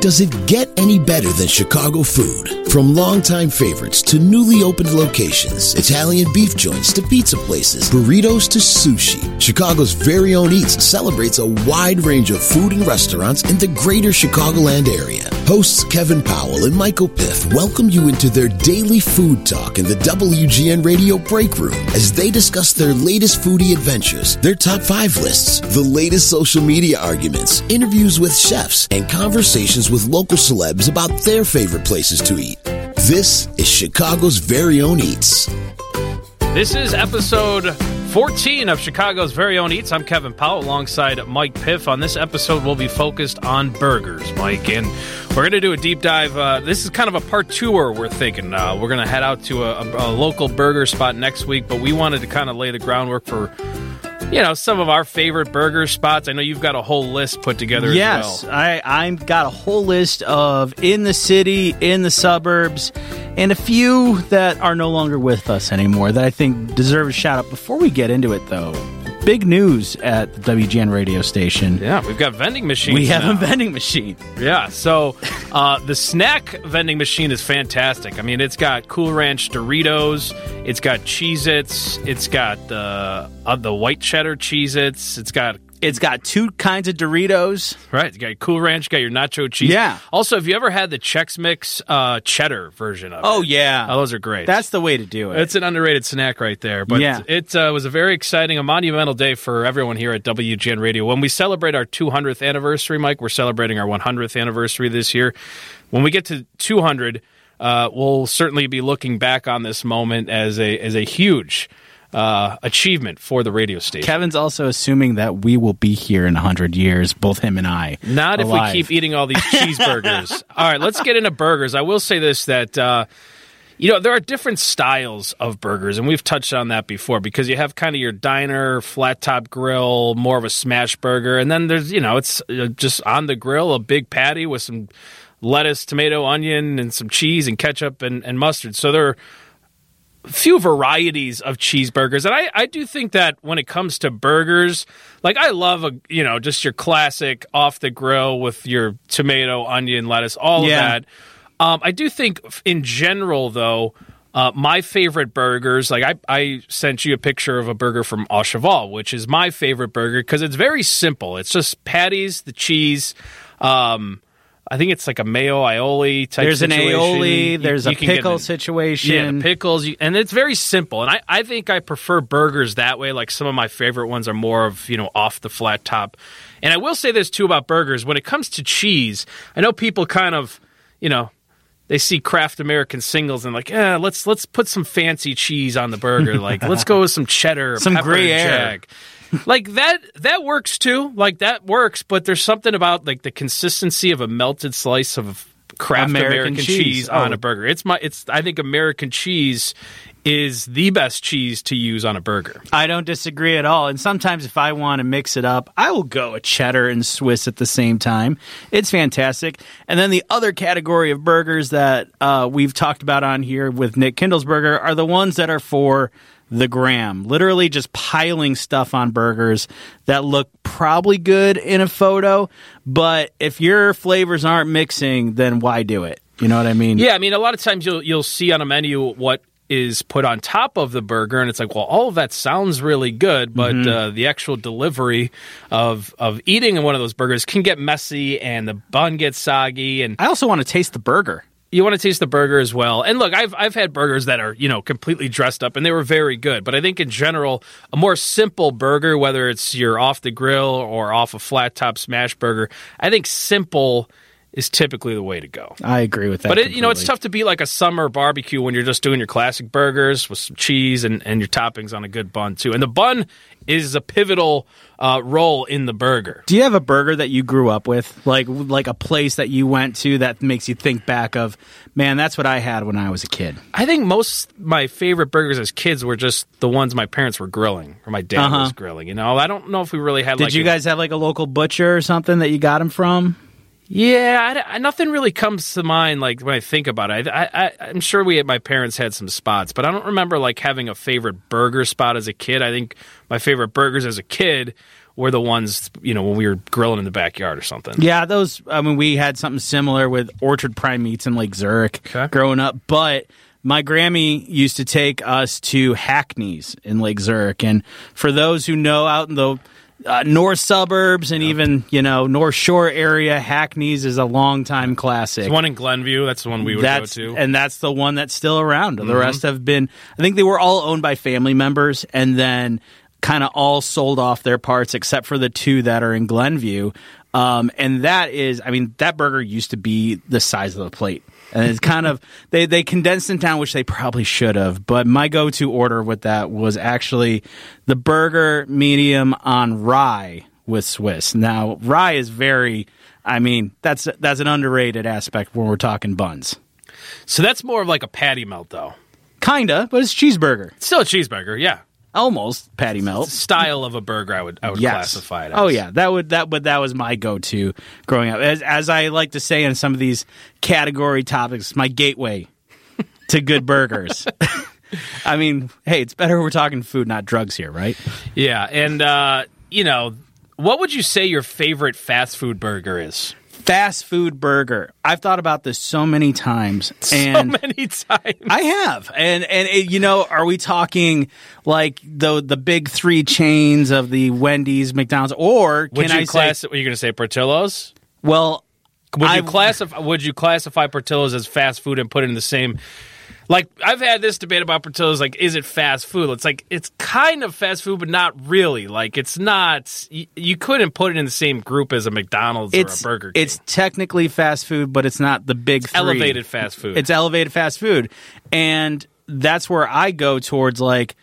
Does it get any better than Chicago food? From longtime favorites to newly opened locations, Italian beef joints to pizza places, burritos to sushi, Chicago's very own Eats celebrates a wide range of food and restaurants in the greater Chicagoland area. Hosts Kevin Powell and Michael Piff welcome you into their daily food talk in the WGN Radio Break Room as they discuss their latest foodie adventures, their top five lists, the latest social media arguments, interviews with chefs, and conversations with local celebs about their favorite places to eat. This is Chicago's very own Eats. This is episode 14 of Chicago's very own Eats. I'm Kevin Powell alongside Mike Piff. On this episode, we'll be focused on burgers, Mike, and we're going to do a deep dive. Uh, this is kind of a part tour, we're thinking. Uh, we're going to head out to a, a, a local burger spot next week, but we wanted to kind of lay the groundwork for you know some of our favorite burger spots. I know you've got a whole list put together. Yes, well. I I've got a whole list of in the city, in the suburbs, and a few that are no longer with us anymore that I think deserve a shout out. Before we get into it, though, big news at the WGN radio station. Yeah, we've got vending machines. We have now. a vending machine. Yeah, so uh, the snack vending machine is fantastic. I mean, it's got Cool Ranch Doritos, it's got Cheez Its, it's got the uh, the white cheddar Cheez Its, it's got It's got two kinds of Doritos. Right, you got Cool Ranch, you got your nacho cheese. Yeah. Also, have you ever had the Chex Mix uh, cheddar version of it? Oh yeah, Oh, those are great. That's the way to do it. It's an underrated snack right there. But Yeah. it uh, was a very exciting, a monumental day for everyone here at WGN Radio. When we celebrate our 200th anniversary, Mike, we're celebrating our 100th anniversary this year. When we get to 200, uh, we'll certainly be looking back on this moment as a as a huge uh, achievement for the radio station. Kevin's also assuming that we will be here in 100 years, both him and I. Not if we keep eating all these cheeseburgers. all right, let's get into burgers. I will say this that uh, you know there are different styles of burgers, and we've touched on that before because you have kind of your diner flat top grill, more of a smash burger, and then there's you know it's uh, just on the grill a big patty with some lettuce, tomato, onion, and some cheese and ketchup and, and mustard. So there are few varieties of cheeseburgers. And I, I do think that when it comes to burgers like i love a you know just your classic off the grill with your tomato onion lettuce all Yeah. of that. Um, i do think in general though uh, my favorite burgers like I, I sent you a picture of a burger from au cheval which is my favorite burger because it's very simple. It's just patties the cheese um, I think it's like a mayo aioli type. There's an aioli, You- there's you a pickle the- situation. yeah, the pickles, and it's very simple. And I, I think I prefer burgers that way. Like some of my favorite ones are more of you know off the flat top. And I will say this too about burgers. When it comes to cheese, I know people kind of you know they see Kraft American singles and like, yeah, let's let's put some fancy cheese on the burger. Like let's go with some cheddar, Some Gruyere. Like that that works too. Like that works, but there's something about like the consistency of a melted slice of Kraft American American, cheese. cheese, on Oh. a burger. It's my it's I think American cheese is the best cheese to use on a burger. I don't disagree at all. And sometimes if I want to mix it up, I will go a cheddar and Swiss at the same time. It's fantastic. And then the other category of burgers that uh, we've talked about on here with Nick Kindelsperger are the ones that are for the gram. Literally just piling stuff on burgers that look probably good in a photo, but if your flavors aren't mixing, then why do it? You know what I mean? Yeah, I mean a lot of times you'll you'll see on a menu what is put on top of the burger and it's like well all of that sounds really good but Mm-hmm. uh, the actual delivery of of eating one of those burgers can get messy and the bun gets soggy and I also want to taste the burger. You want to taste the burger as well. And look, I've I've had burgers that are you know completely dressed up and they were very good. But I think in general, a more simple burger, whether it's your off the grill or off a flat top smash burger, I think simple is typically the way to go. I agree with that. But it, you know, it's tough to beat like a summer barbecue when you're just doing your classic burgers with some cheese and, and your toppings on a good bun too. And the bun is a pivotal uh, role in the burger. Do you have a burger that you grew up with, like like a place that you went to that makes you think back of, man, that's what I had when I was a kid? I think most my favorite burgers as kids were just the ones my parents were grilling or my dad Uh-huh. was grilling. You know, I don't know if we really had. Did like you a- guys have like a local butcher or something that you got them from? Yeah, I, I- nothing really comes to mind like when I think about it. I, I, I'm sure we, my parents had some spots, but I don't remember like having a favorite burger spot as a kid. I think my favorite burgers as a kid were the ones you know when we were grilling in the backyard or something. Yeah, those. I mean, we had something similar with Orchard Prime Meats in Lake Zurich Okay. growing up, but. My Grammy used to take us to Hackney's in Lake Zurich, and for those who know, out in the uh, north suburbs and even you know North Shore area, Hackney's is a longtime classic. The one in Glenview, that's the one we would that's go to. and that's the one that's still around. Mm-hmm. The rest have been. I think they were all owned by family members, and then kind of all sold off their parts, except for the two that are in Glenview. Um, and that is, I mean, that burger used to be the size of the plate. And it's kind of they they condensed it down, which they probably should have. But my go to order with that was actually the burger medium on rye with Swiss. Now rye is very, I mean, that's that's an underrated aspect when we're talking buns. so that's more of like a patty melt, though. Kinda, but it's cheeseburger. It's still a cheeseburger, yeah. Almost patty melt. Style of a burger, I would I would Yes. classify it. As. Oh yeah, that would that but that was my go-to growing up. As as I like to say in some of these category topics, my gateway to good burgers. I mean, hey, it's better we're talking food, not drugs here, right? yeah. And uh, you know, what would you say your favorite fast food burger is? Fast food burger. I've thought about this so many times, and so many times. I have, and and it, you know, are we talking like the the big three chains of the Wendy's, McDonald's, or can would you I class? say? Are you going to say Portillo's? Well, Would you I- classify? Would you classify Portillo's as fast food and put it in the same? Like I've had this debate about Portillo's. Like, is it fast food? It's like it's kind of fast food, but not really. Like, it's not. You, you couldn't put it in the same group as a McDonald's it's or a Burger King. it's technically fast food, but it's not the big three. elevated fast food. It's elevated fast food, and that's where I go towards like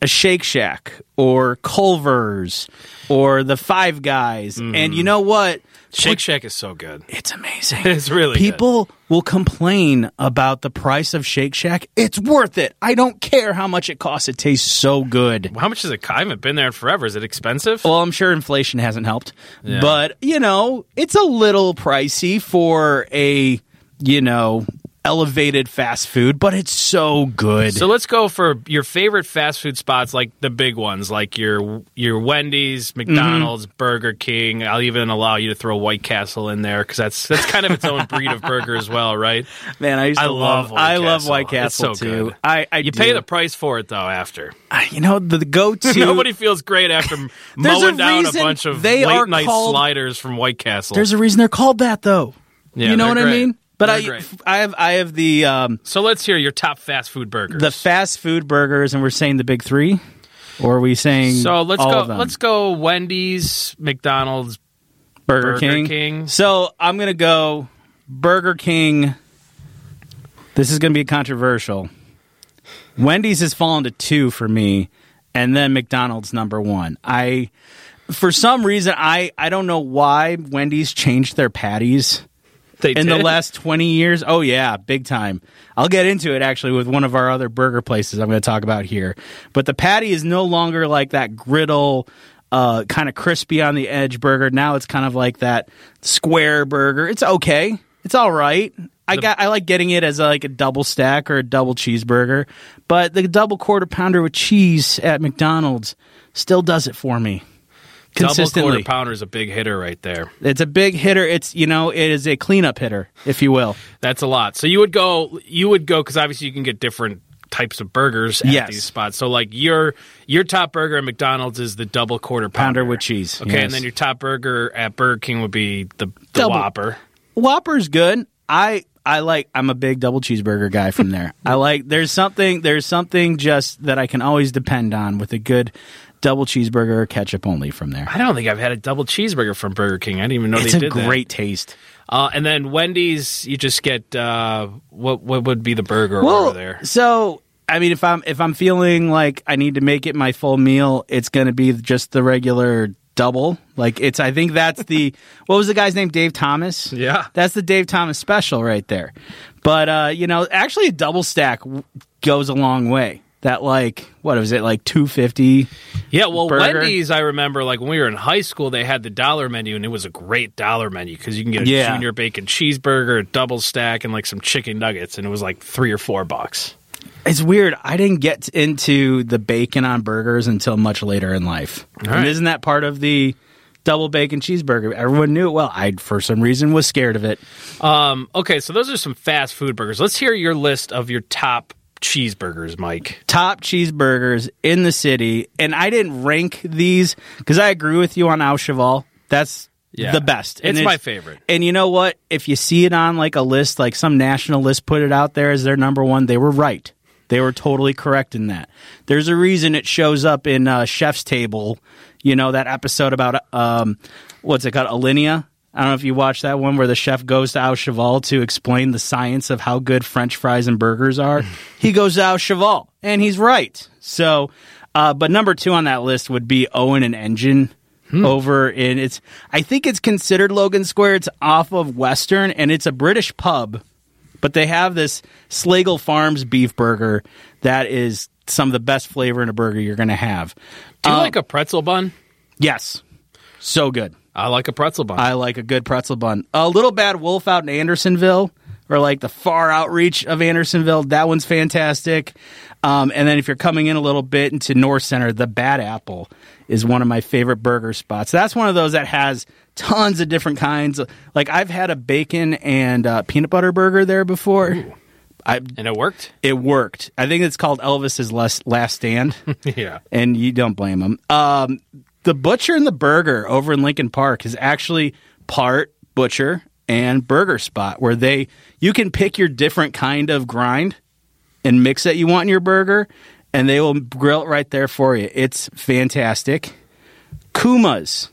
a Shake Shack or Culver's or the Five Guys. And Mm-hmm. you know what? Shake Shack is so good. It's amazing. It's really good. People will complain about the price of Shake Shack. It's worth it. I don't care how much it costs. It tastes so good. How much is it? I haven't been there in forever. Is it expensive? Well, I'm sure inflation hasn't helped, Yeah. but you know, it's a little pricey for a you know elevated fast food, but it's so good. So let's go for your favorite fast food spots, like the big ones, like your your Wendy's, mm-hmm. McDonald's, Burger King. I'll even allow you to throw White Castle in there because that's that's kind of its own breed of burger as well, right? Man, I used to I love, love White I love White Castle so too. good. I, I You do. pay the price for it though. After I- you know the, the go to nobody feels great after There's a mowing down a bunch of they late night called- sliders from White Castle. There's a reason they're called that though. Yeah, you know what I mean? But They're I great. I have I have the um so let's hear your top fast food burgers. the fast food burgers, and we're saying the big three, or are we saying so let's all go. of them? Let's go. Wendy's, McDonald's. Burger, Burger King. King. So I'm gonna go Burger King. This is gonna be controversial. Wendy's has fallen to two for me, and then McDonald's number one. I, for some reason, I I don't know why Wendy's changed their patties They in the last 20 years. Oh yeah, big time. I'll get into it actually with one of our other burger places I'm going to talk about here. But the patty is no longer like that griddle uh, kind of crispy on the edge burger. Now it's kind of like that square burger. It's okay. It's all right. I got I like getting it as like a double stack or a double cheeseburger, but the double quarter pounder with cheese at McDonald's still does it for me. Double quarter pounder is a big hitter right there. It's a big hitter. It's you know, it is a cleanup hitter, if you will. That's a lot. So you would go, you would go because obviously you can get different types of burgers at Yes. these spots. So like your your top burger at McDonald's is the double quarter pounder, Pounder with cheese, Okay, yes. and then your top burger at Burger King would be the, the Double. Whopper. Whopper's good. I I like I'm a big double cheeseburger guy from there. I like there's something there's something just that I can always depend on with a good double cheeseburger ketchup only from there. I don't think I've had a double cheeseburger from Burger King. I didn't even know It's they did that. It's a great taste. Uh, and then Wendy's, you just get uh, what what would be the burger over there? so I mean if I'm if I'm feeling like I need to make it my full meal, it's going to be just the regular double. Like it's I think that's the what was the guy's name Dave Thomas? Yeah. That's the Dave Thomas special right there. But uh, you know, actually a double stack goes a long way. That like what was it like 250? Yeah, well, burger. Wendy's, I remember, like when we were in high school, they had the dollar menu, and it was a great dollar menu because you can get a Yeah. junior bacon cheeseburger, a double stack, and like some chicken nuggets, and it was like three or four bucks. It's weird. I didn't get into the bacon on burgers until much later in life. right. And isn't that part of the double bacon cheeseburger? Everyone knew it well. I, for some reason, was scared of it. Um, okay, so those are some fast food burgers. Let's hear your list of your top cheeseburgers, Mike. Top cheeseburgers in the city, and I didn't rank these because I agree with you on Au Cheval. That's Yeah. the best. And It's my favorite. And you know what? If you see it on like a list, like some national list put it out there as their number one, they were right. They were totally correct in that. There's a reason it shows up in uh, Chef's Table. You know that episode about um, what's it called, Alinea. I don't know if you watched that one where the chef goes to Au Cheval to explain the science of how good French fries and burgers are. he goes to Au Cheval, and he's right. So, uh, but number two on that list would be Owen and Engine over in it's. I think it's considered Logan Square. It's off of Western, and it's a British pub but they have this Slagel Farms beef burger that is some of the best flavor in a burger you're going to have. Do you Um, like a pretzel bun? Yes, so good. I like a pretzel bun. I like a good pretzel bun. A little bad wolf out in Andersonville, or like the far outreach of Andersonville. That one's fantastic. Um, and then if you're coming in a little bit into North Center, the Bad Apple is one of my favorite burger spots. That's one of those that has tons of different kinds. Like I've had a bacon and uh, peanut butter burger there before. I, and it worked? it worked. I think it's called Elvis's last, last stand yeah. and you don't blame him. Um, the butcher and the burger over in Lincoln Park is actually part butcher and burger spot where they you can pick your different kind of grind and mix that you want in your burger, and they will grill it right there for you. It's fantastic. Kuma's.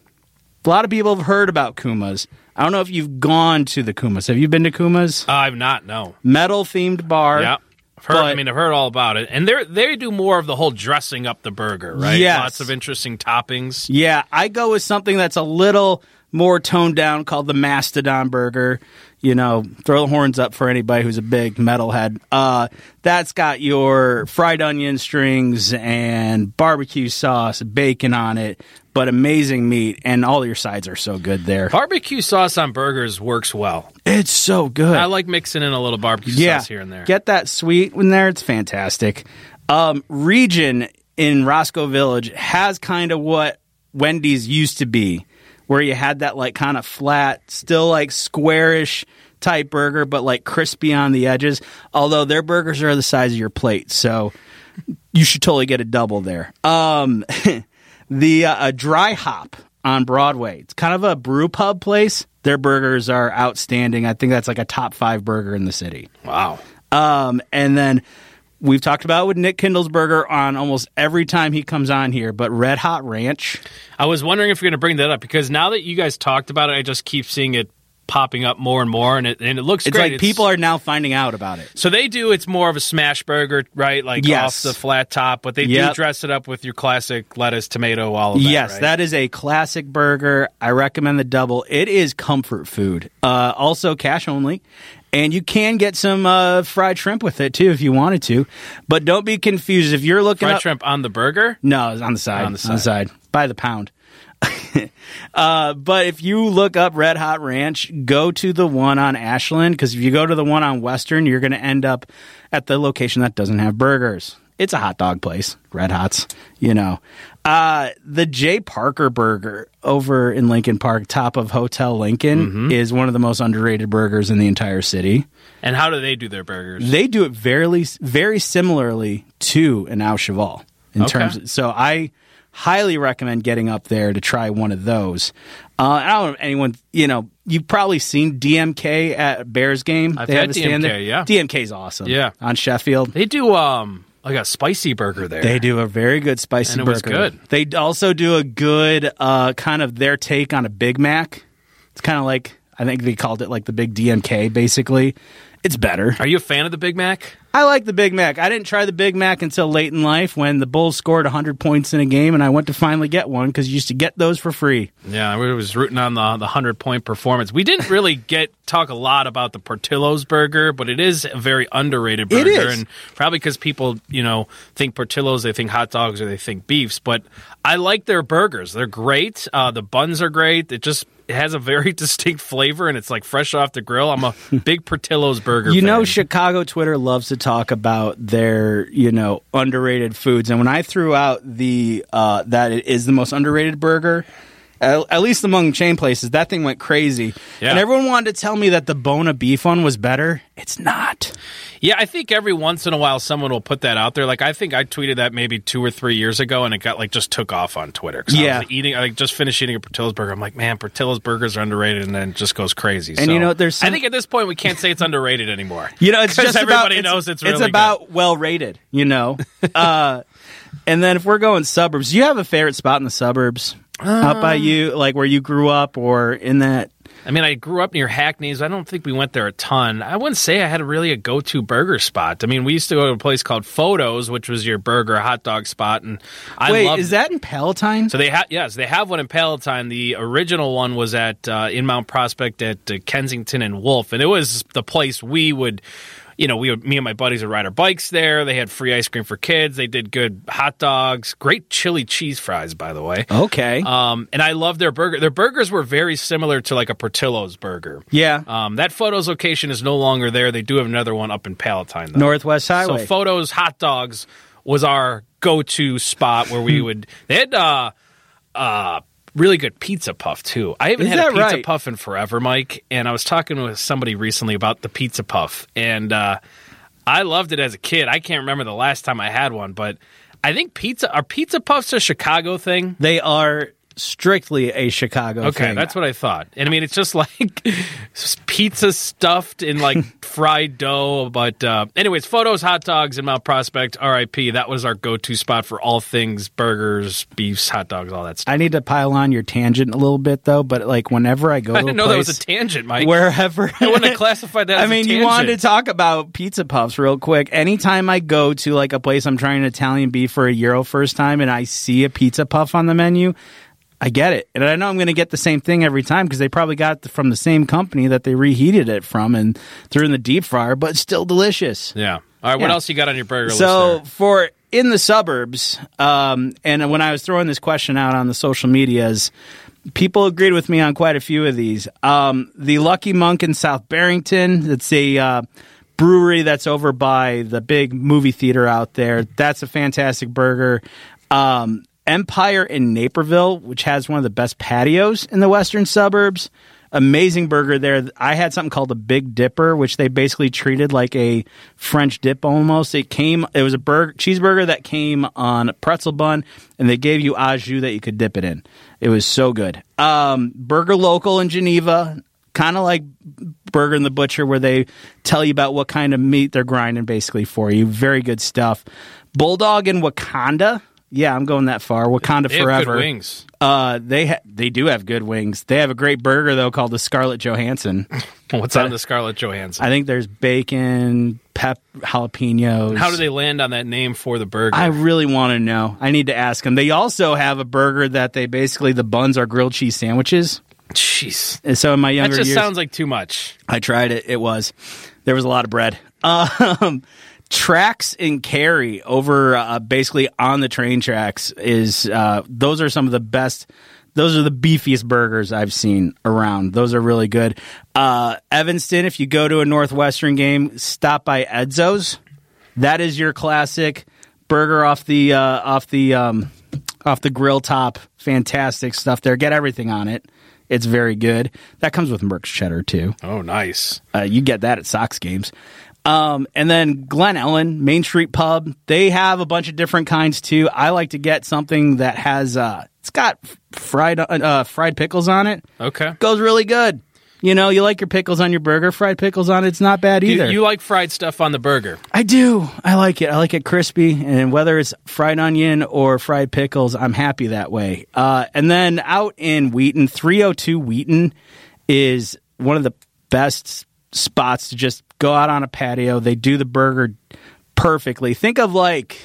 A lot of people have heard about Kuma's. I don't know if you've gone to the Kuma's. Have you been to Kuma's? Uh, I've not, no. Metal themed bar. Yeah. Heard, I mean, I've heard all about it. And they they do more of the whole dressing up the burger, right? Yes. Lots of interesting toppings. Yeah, I go with something that's a little more toned down called the Mastodon Burger. You know, throw the horns up for anybody who's a big metalhead. Uh, that's got your fried onion strings and barbecue sauce, bacon on it, but amazing meat, and all your sides are so good there. Barbecue sauce on burgers works well. It's so good. I like mixing in a little barbecue yeah, sauce here and there. Get that sweet in there. It's fantastic. Um, region in Roscoe Village has kind of what Wendy's used to be, where you had that like kind of flat, still like squarish type burger, but like crispy on the edges. Although their burgers are the size of your plate, so you should totally get a double there. Um, the uh, a Dryhop on Broadway. It's kind of a brew pub place. Their burgers are outstanding. I think that's like a top five burger in the city. wow. Um, and then we've talked about with Nick Kindelsperger on almost every time he comes on here, but Red Hot Ranch. I was wondering if you're going to bring that up because now that you guys talked about it, I just keep seeing it popping up more and more, and it and it looks It's great. like people are now finding out about it. So they do. It's more of a smash burger, right? Like Yes. off the flat top, but they Yep. do dress it up with your classic lettuce, tomato, all of that. yes, right? that is a classic burger. I recommend the double. It is comfort food. Uh, also cash only. And you can get some uh, fried shrimp with it too if you wanted to. But don't be confused if you're looking fried up shrimp on the burger. No, it's on the side. On the side. By the pound. uh, but if you look up Red Hot Ranch, go to the one on Ashland because if you go to the one on Western, you're going to end up at the location that doesn't have burgers. It's a hot dog place, Red Hots, you know. Uh, the J. Parker Burger over in Lincoln Park, top of Hotel Lincoln, Mm-hmm. is one of the most underrated burgers in the entire city. And how do they do their burgers? They do it very very similarly to an Au Cheval in Okay. terms. so I highly recommend getting up there to try one of those. Uh, I don't know anyone, you know, you've probably seen DMK at Bears game. I've they had have a stand DMK, yeah. DMK's awesome. Yeah. on Sheffield. They do um like a spicy burger there. They do a very good spicy And it burger. was good. They also do a good uh, kind of their take on a Big Mac. It's kind of like I think they called it like the big DMK. Basically, it's better. Are you a fan of the Big Mac? I like the Big Mac. I didn't try the Big Mac until late in life when the Bulls scored 100 points in a game, and I went to finally get one because you used to get those for free. Yeah, I was rooting on the the hundred point performance. We didn't really get talk a lot about the Portillo's burger, but it is a very underrated burger, is. and probably because people you know think Portillo's, they think hot dogs or they think beefs. But I like their burgers; they're great. Uh, the buns are great. It just it has a very distinct flavor and it's like fresh off the grill. I'm a big Portillo's burger. You know. Chicago Twitter loves to talk about their, you know, underrated foods. And when I threw out the uh, that it is the most underrated burger, at, at least among chain places, that thing went crazy. Yeah. And everyone wanted to tell me that the Buona beef one was better. It's not. Yeah, I think every once in a while someone will put that out there. Like I think I tweeted that maybe two or three years ago, and it got like just took off on Twitter. Yeah. I was eating. I like, just finished eating a Portillo's burger. I'm like, man, Portillo's burgers are underrated, and then it just goes crazy. And So, you know, there's I think at this point we can't say it's underrated anymore. You know, it's just everybody about, knows it's really about well rated. You know, uh, and then if we're going suburbs, do you have a favorite spot in the suburbs out by you, like where you grew up, or in that? I mean, I grew up near Hackney's. I don't think we went there a ton. I wouldn't say I had a really a go-to burger spot. I mean, we used to go to a place called Photos, which was your burger hot dog spot, and I Wait, loved is that in Palatine? So they have yes, they have one in Palatine. The original one was at uh, in Mount Prospect at uh, Kensington and Wolf, and it was the place we would. You know, we would, me and my buddies would ride our bikes there. They had free ice cream for kids. They did good hot dogs, great chili cheese fries, by the way. okay, Um, and I love their burger. Their burgers were very similar to like a Portillo's burger. yeah, Um, that Photos location is no longer there. They do have another one up in Palatine, though. Northwest So Highway. photos, hot dogs was our go-to spot where Hmm. we would. They had uh, uh, really good pizza puff too. I haven't Is had a pizza right? puff in forever, Mike. And I was talking with somebody recently about the pizza puff, and uh, I loved it as a kid. I can't remember the last time I had one, but I think pizza are pizza puffs a Chicago thing. they are strictly a Chicago Okay, thing. that's what I thought. And I mean, it's just like pizza stuffed in like fried dough. But uh, anyways, photos, hot dogs in Mount Prospect, RIP. That was our go-to spot for all things burgers, beefs, hot dogs, all that stuff. I need to pile on your tangent a little bit though, but like whenever I go to I didn't know that was a tangent, Mike. wherever I wouldn't have classified that. I mean, you wanted to talk about pizza puffs real quick. Anytime I go to like a place I'm trying Italian beef for a Euro first time and I see a pizza puff on the menu, I get it. And I know I'm going to get the same thing every time because they probably got it from the same company that they reheated it from and threw in the deep fryer, but it's still delicious. Yeah. All right. What Yeah. else you got on your burger So list? for in the suburbs, um, and when I was throwing this question out on the social medias, people agreed with me on quite a few of these. Um, the Lucky Monk in South Barrington, it's a uh, brewery that's over by the big movie theater out there. That's a fantastic burger. Um, Empire in Naperville, which has one of the best patios in the western suburbs. Amazing burger there. I had something called a Big Dipper, which they basically treated like a French dip almost. It came, it was a burger, cheeseburger that came on a pretzel bun, and they gave you au jus that you could dip it in. It was so good. Um, burger Local in Geneva, kind of like Burger and the Butcher, where they tell you about what kind of meat they're grinding basically for you. Very good stuff. Bulldog in Wauconda. Yeah, I'm going that far. Wauconda They have forever. good wings. Uh, they ha- they do have good wings. They have a great burger though called the Scarlett Johansson. What's on the Scarlett Johansson? I think there's bacon, pep, jalapenos. How do they land on that name for the burger? I really want to know. I need to ask them. They also have a burger that they basically the buns are grilled cheese sandwiches. Jeez. And so in my That younger just years, sounds like too much. I tried it. It was there was a lot of bread. Um, tracks in Cary over uh, basically on the train tracks is uh, those are some of the best. Those are the beefiest burgers I've seen around. Those are really good. Uh, Evanston, if you go to a Northwestern game, stop by Edzo's. That is your classic burger off the uh, off the um, off the grill top. Fantastic stuff there. Get everything on it. It's very good. That comes with Merkt's cheddar too. Oh, nice. Uh, you get that at Sox games. Um, and then Glen Ellyn, Main Street Pub, they have a bunch of different kinds too. I like to get something that has uh, it's got fried uh, fried pickles on it. Okay. Goes really good. You know, you like your pickles on your burger, fried pickles on it, it's not bad You, either. you like fried stuff on the burger. I do. I like it. I like it crispy, and whether it's fried onion or fried pickles, I'm happy that way. Uh, and then out in Wheaton, 302 Wheaton is one of the best spots to just go out on a patio. They do the burger perfectly. Think of like,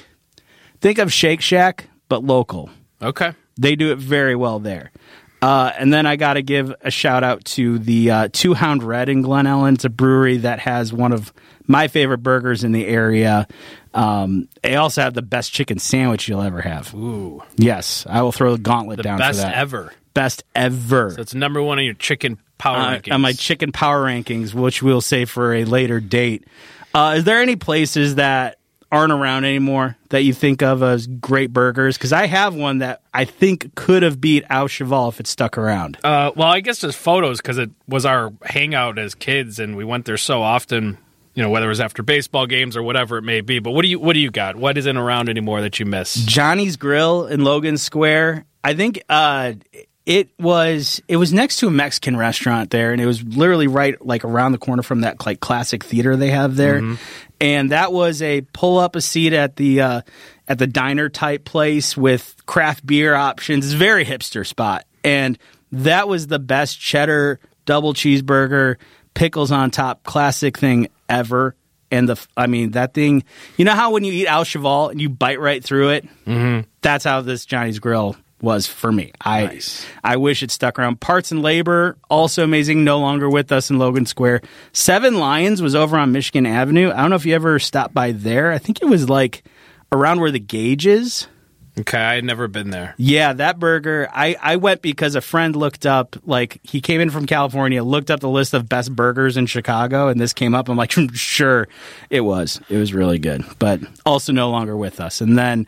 think of Shake Shack, but local. Okay. They do it very well there. Uh, and then I got to give a shout out to the uh, Two Hound Red in Glen Ellyn. It's a brewery that has one of my favorite burgers in the area. Um, they also have the best chicken sandwich you'll ever have. Ooh. Yes, I will throw the gauntlet The down best for that. ever. best ever. So it's number one on your chicken power uh, rankings. on my chicken power rankings, which we'll save for a later date. Uh, is there any places that aren't around anymore that you think of as great burgers? Because I have one that I think could have beat Au Cheval if it stuck around. Uh, well, I guess just photos because it was our hangout as kids, and we went there so often. You know, whether it was after baseball games or whatever it may be. But what do you what do you got? What isn't around anymore that you miss? Johnny's Grill in Logan Square. I think uh, it was it was next to a Mexican restaurant there, and it was literally right like around the corner from that like classic theater they have there. And that was a pull up a seat at the uh, at the diner type place with craft beer options. It's a very hipster spot, and that was the best cheddar double cheeseburger, pickles on top, classic thing ever. And the, I mean, that thing. You know how when you eat Au Cheval and you bite right through it. Mm-hmm. That's how this Johnny's Grill was for me. I Nice. I wish it stuck around. Parts and Labor also amazing. No longer with us in Logan Square. Seven Lions was over on Michigan Avenue. I don't know if you ever stopped by there. I think it was like around where the Gage is. Okay, I had never been there. Yeah, that burger. I, I went because a friend looked up, like, he came in from California, looked up the list of best burgers in Chicago, and this came up. I'm like, sure, it was. It was really good, but also no longer with us. And then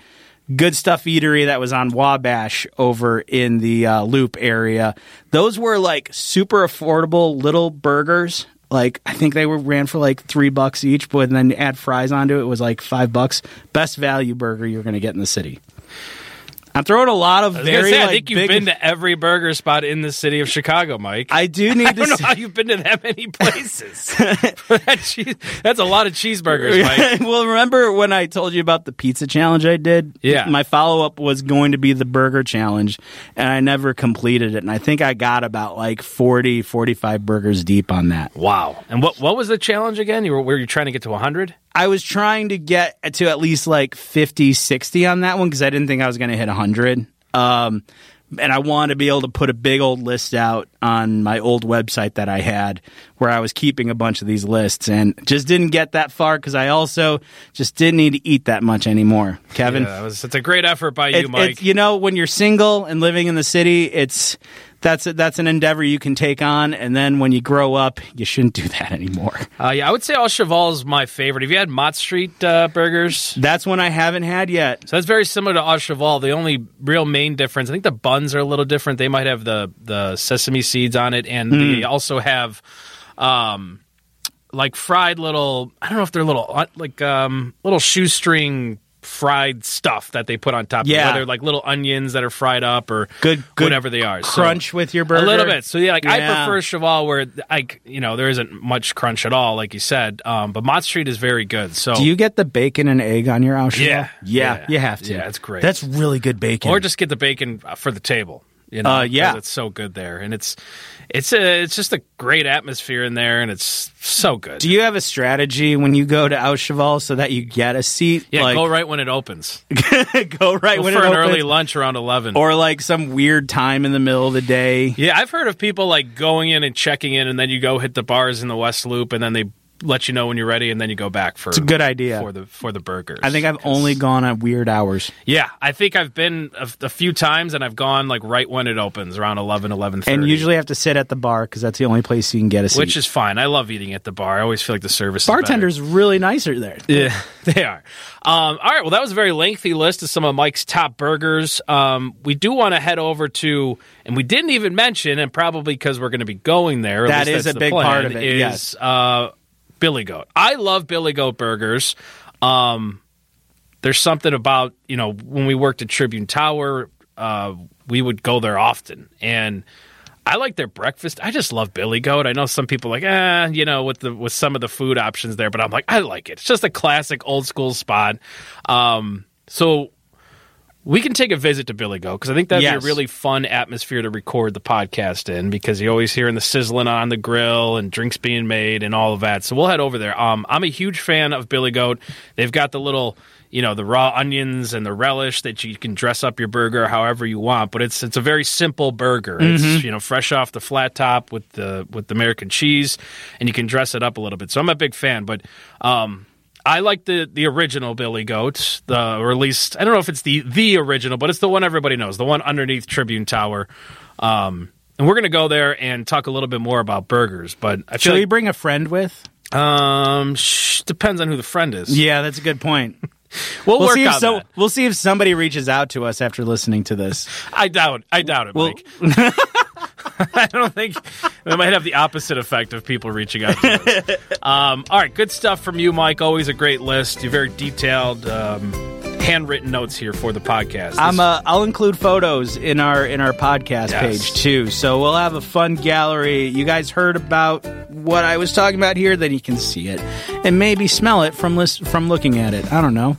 Good Stuff Eatery that was on Wabash over in the uh, Loop area. Those were like super affordable little burgers. Like I think they were ran for like three bucks each, but then add fries onto it, it was like five bucks. Best value burger you're going to get in the city. I'm throwing a lot of I very say, I like, think you've big- been to every burger spot in the city of Chicago, Mike. I do need I to. don't know see- how you've been to that many places. that cheese, that's a lot of cheeseburgers, Mike. well, remember when I told you about the pizza challenge I did? Yeah. My follow up was going to be the burger challenge, and I never completed it. And I think I got about like 40, 45 burgers deep on that. Wow. And what what was the challenge again? You were were you trying to get to 100? I was trying to get to at least like 50, 60 on that one because I didn't think I was going to hit 100. Um, and I wanted to be able to put a big old list out on my old website that I had where I was keeping a bunch of these lists and just didn't get that far because I also just didn't need to eat that much anymore. Kevin? Yeah, was it's a great effort by you, It- Mike. it's- you know, when you're single and living in the city, it's that's that's an endeavor you can take on, and then when you grow up, you shouldn't do that anymore. Uh, yeah, I would say Au Cheval is my favorite. Have you had Mott Street uh, burgers? That's one I haven't had yet. So that's very similar to Au Cheval. The only real main difference, I think the buns are a little different. They might have the the sesame seeds on it, and Hmm. they also have um, like fried little. I don't know if they're little uh, like um, little shoestring fried stuff that they put on top. Yeah. whether they're like little onions that are fried up or Good, good whatever they are. So- crunch with your burger. a little bit. So yeah, like I prefer Cheval where like you know there isn't much crunch at all, like you said. Um, but Mott Street is very good. So Do you get the bacon and egg on your Au? Yeah. yeah, Yeah. you have to. Yeah, it's great. That's really good bacon. or just get the bacon for the table. You know, Uh, yeah. it's so good there, and it's it's a it's just a great atmosphere in there, and it's so good. do you have a strategy when you go to Au Cheval so that you get a seat? yeah, like, go right when it opens. go right Go when for an opens, early lunch around eleven. or like some weird time in the middle of the day. yeah, I've heard of people like going in and checking in, and then you go hit the bars in the West Loop, and then they let you know when you're ready, and then you go back for It's a good idea. for the for the burgers. I think I've only gone at weird hours. Yeah, I think I've been a, a few times, and I've gone like right when it opens, around 11, 11.30. And usually have to sit at the bar because that's the only place you can get a seat. which is fine. I love eating at the bar. I always feel like the service. is better. bartender's really nicer there. Yeah, they are. Um, all right. Well, that was a very lengthy list of some of Mike's top burgers. Um, we do want to head over to, and we didn't even mention, and probably because we're going to be going there. at That is a big plan, part of it, Is, yes. uh, Billy Goat. I love Billy Goat burgers. Um, there's something about you know when we worked at Tribune Tower, uh, we would go there often, and I like their breakfast. I just love Billy Goat. I know some people like, eh, you know, with the with some of the food options there, but I'm like, I like it. It's just a classic old school spot. Um, so we can take a visit to Billy Goat because I think that'd Yes. be a really fun atmosphere to record the podcast in because you always hearing the sizzling on the grill and drinks being made and all of that. So we'll head over there. Um, I'm a huge fan of Billy Goat. They've got the little, you know, the raw onions and the relish that you can dress up your burger however you want. But it's it's a very simple burger. It's you know fresh off the flat top with the with the American cheese, and you can dress it up a little bit. So I'm a big fan. But um, I like the the original Billy Goat, the or at least I don't know if it's the the original, but it's the one everybody knows, the one underneath Tribune Tower. Um, and we're going to go there and talk a little bit more about burgers. But I Should we bring a friend with? um, sh- depends on who the friend is. Yeah, that's a good point. we'll, We'll work see if on so. that. We'll see if somebody reaches out to us after listening to this. I doubt. I doubt it, Well- Mike. I don't think it might have the opposite effect of people reaching out to us. Um, all right, good stuff from you, Mike. Always a great list. You're very detailed, um, handwritten notes here for the podcast. I'm uh, I'll include photos in our in our podcast Yes. page too. So we'll have a fun gallery. You guys heard about what I was talking about here, then you can see it and maybe smell it from list, from looking at it. I don't know.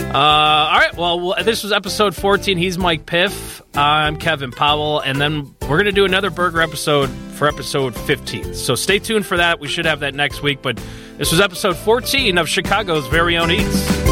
Uh, all right. Well, well, this was episode 14. He's Mike Piff. I'm Kevin Powell. And then we're going to do another burger episode for episode 15. So stay tuned for that. We should have that next week. But this was episode 14 of Chicago's very own Eats.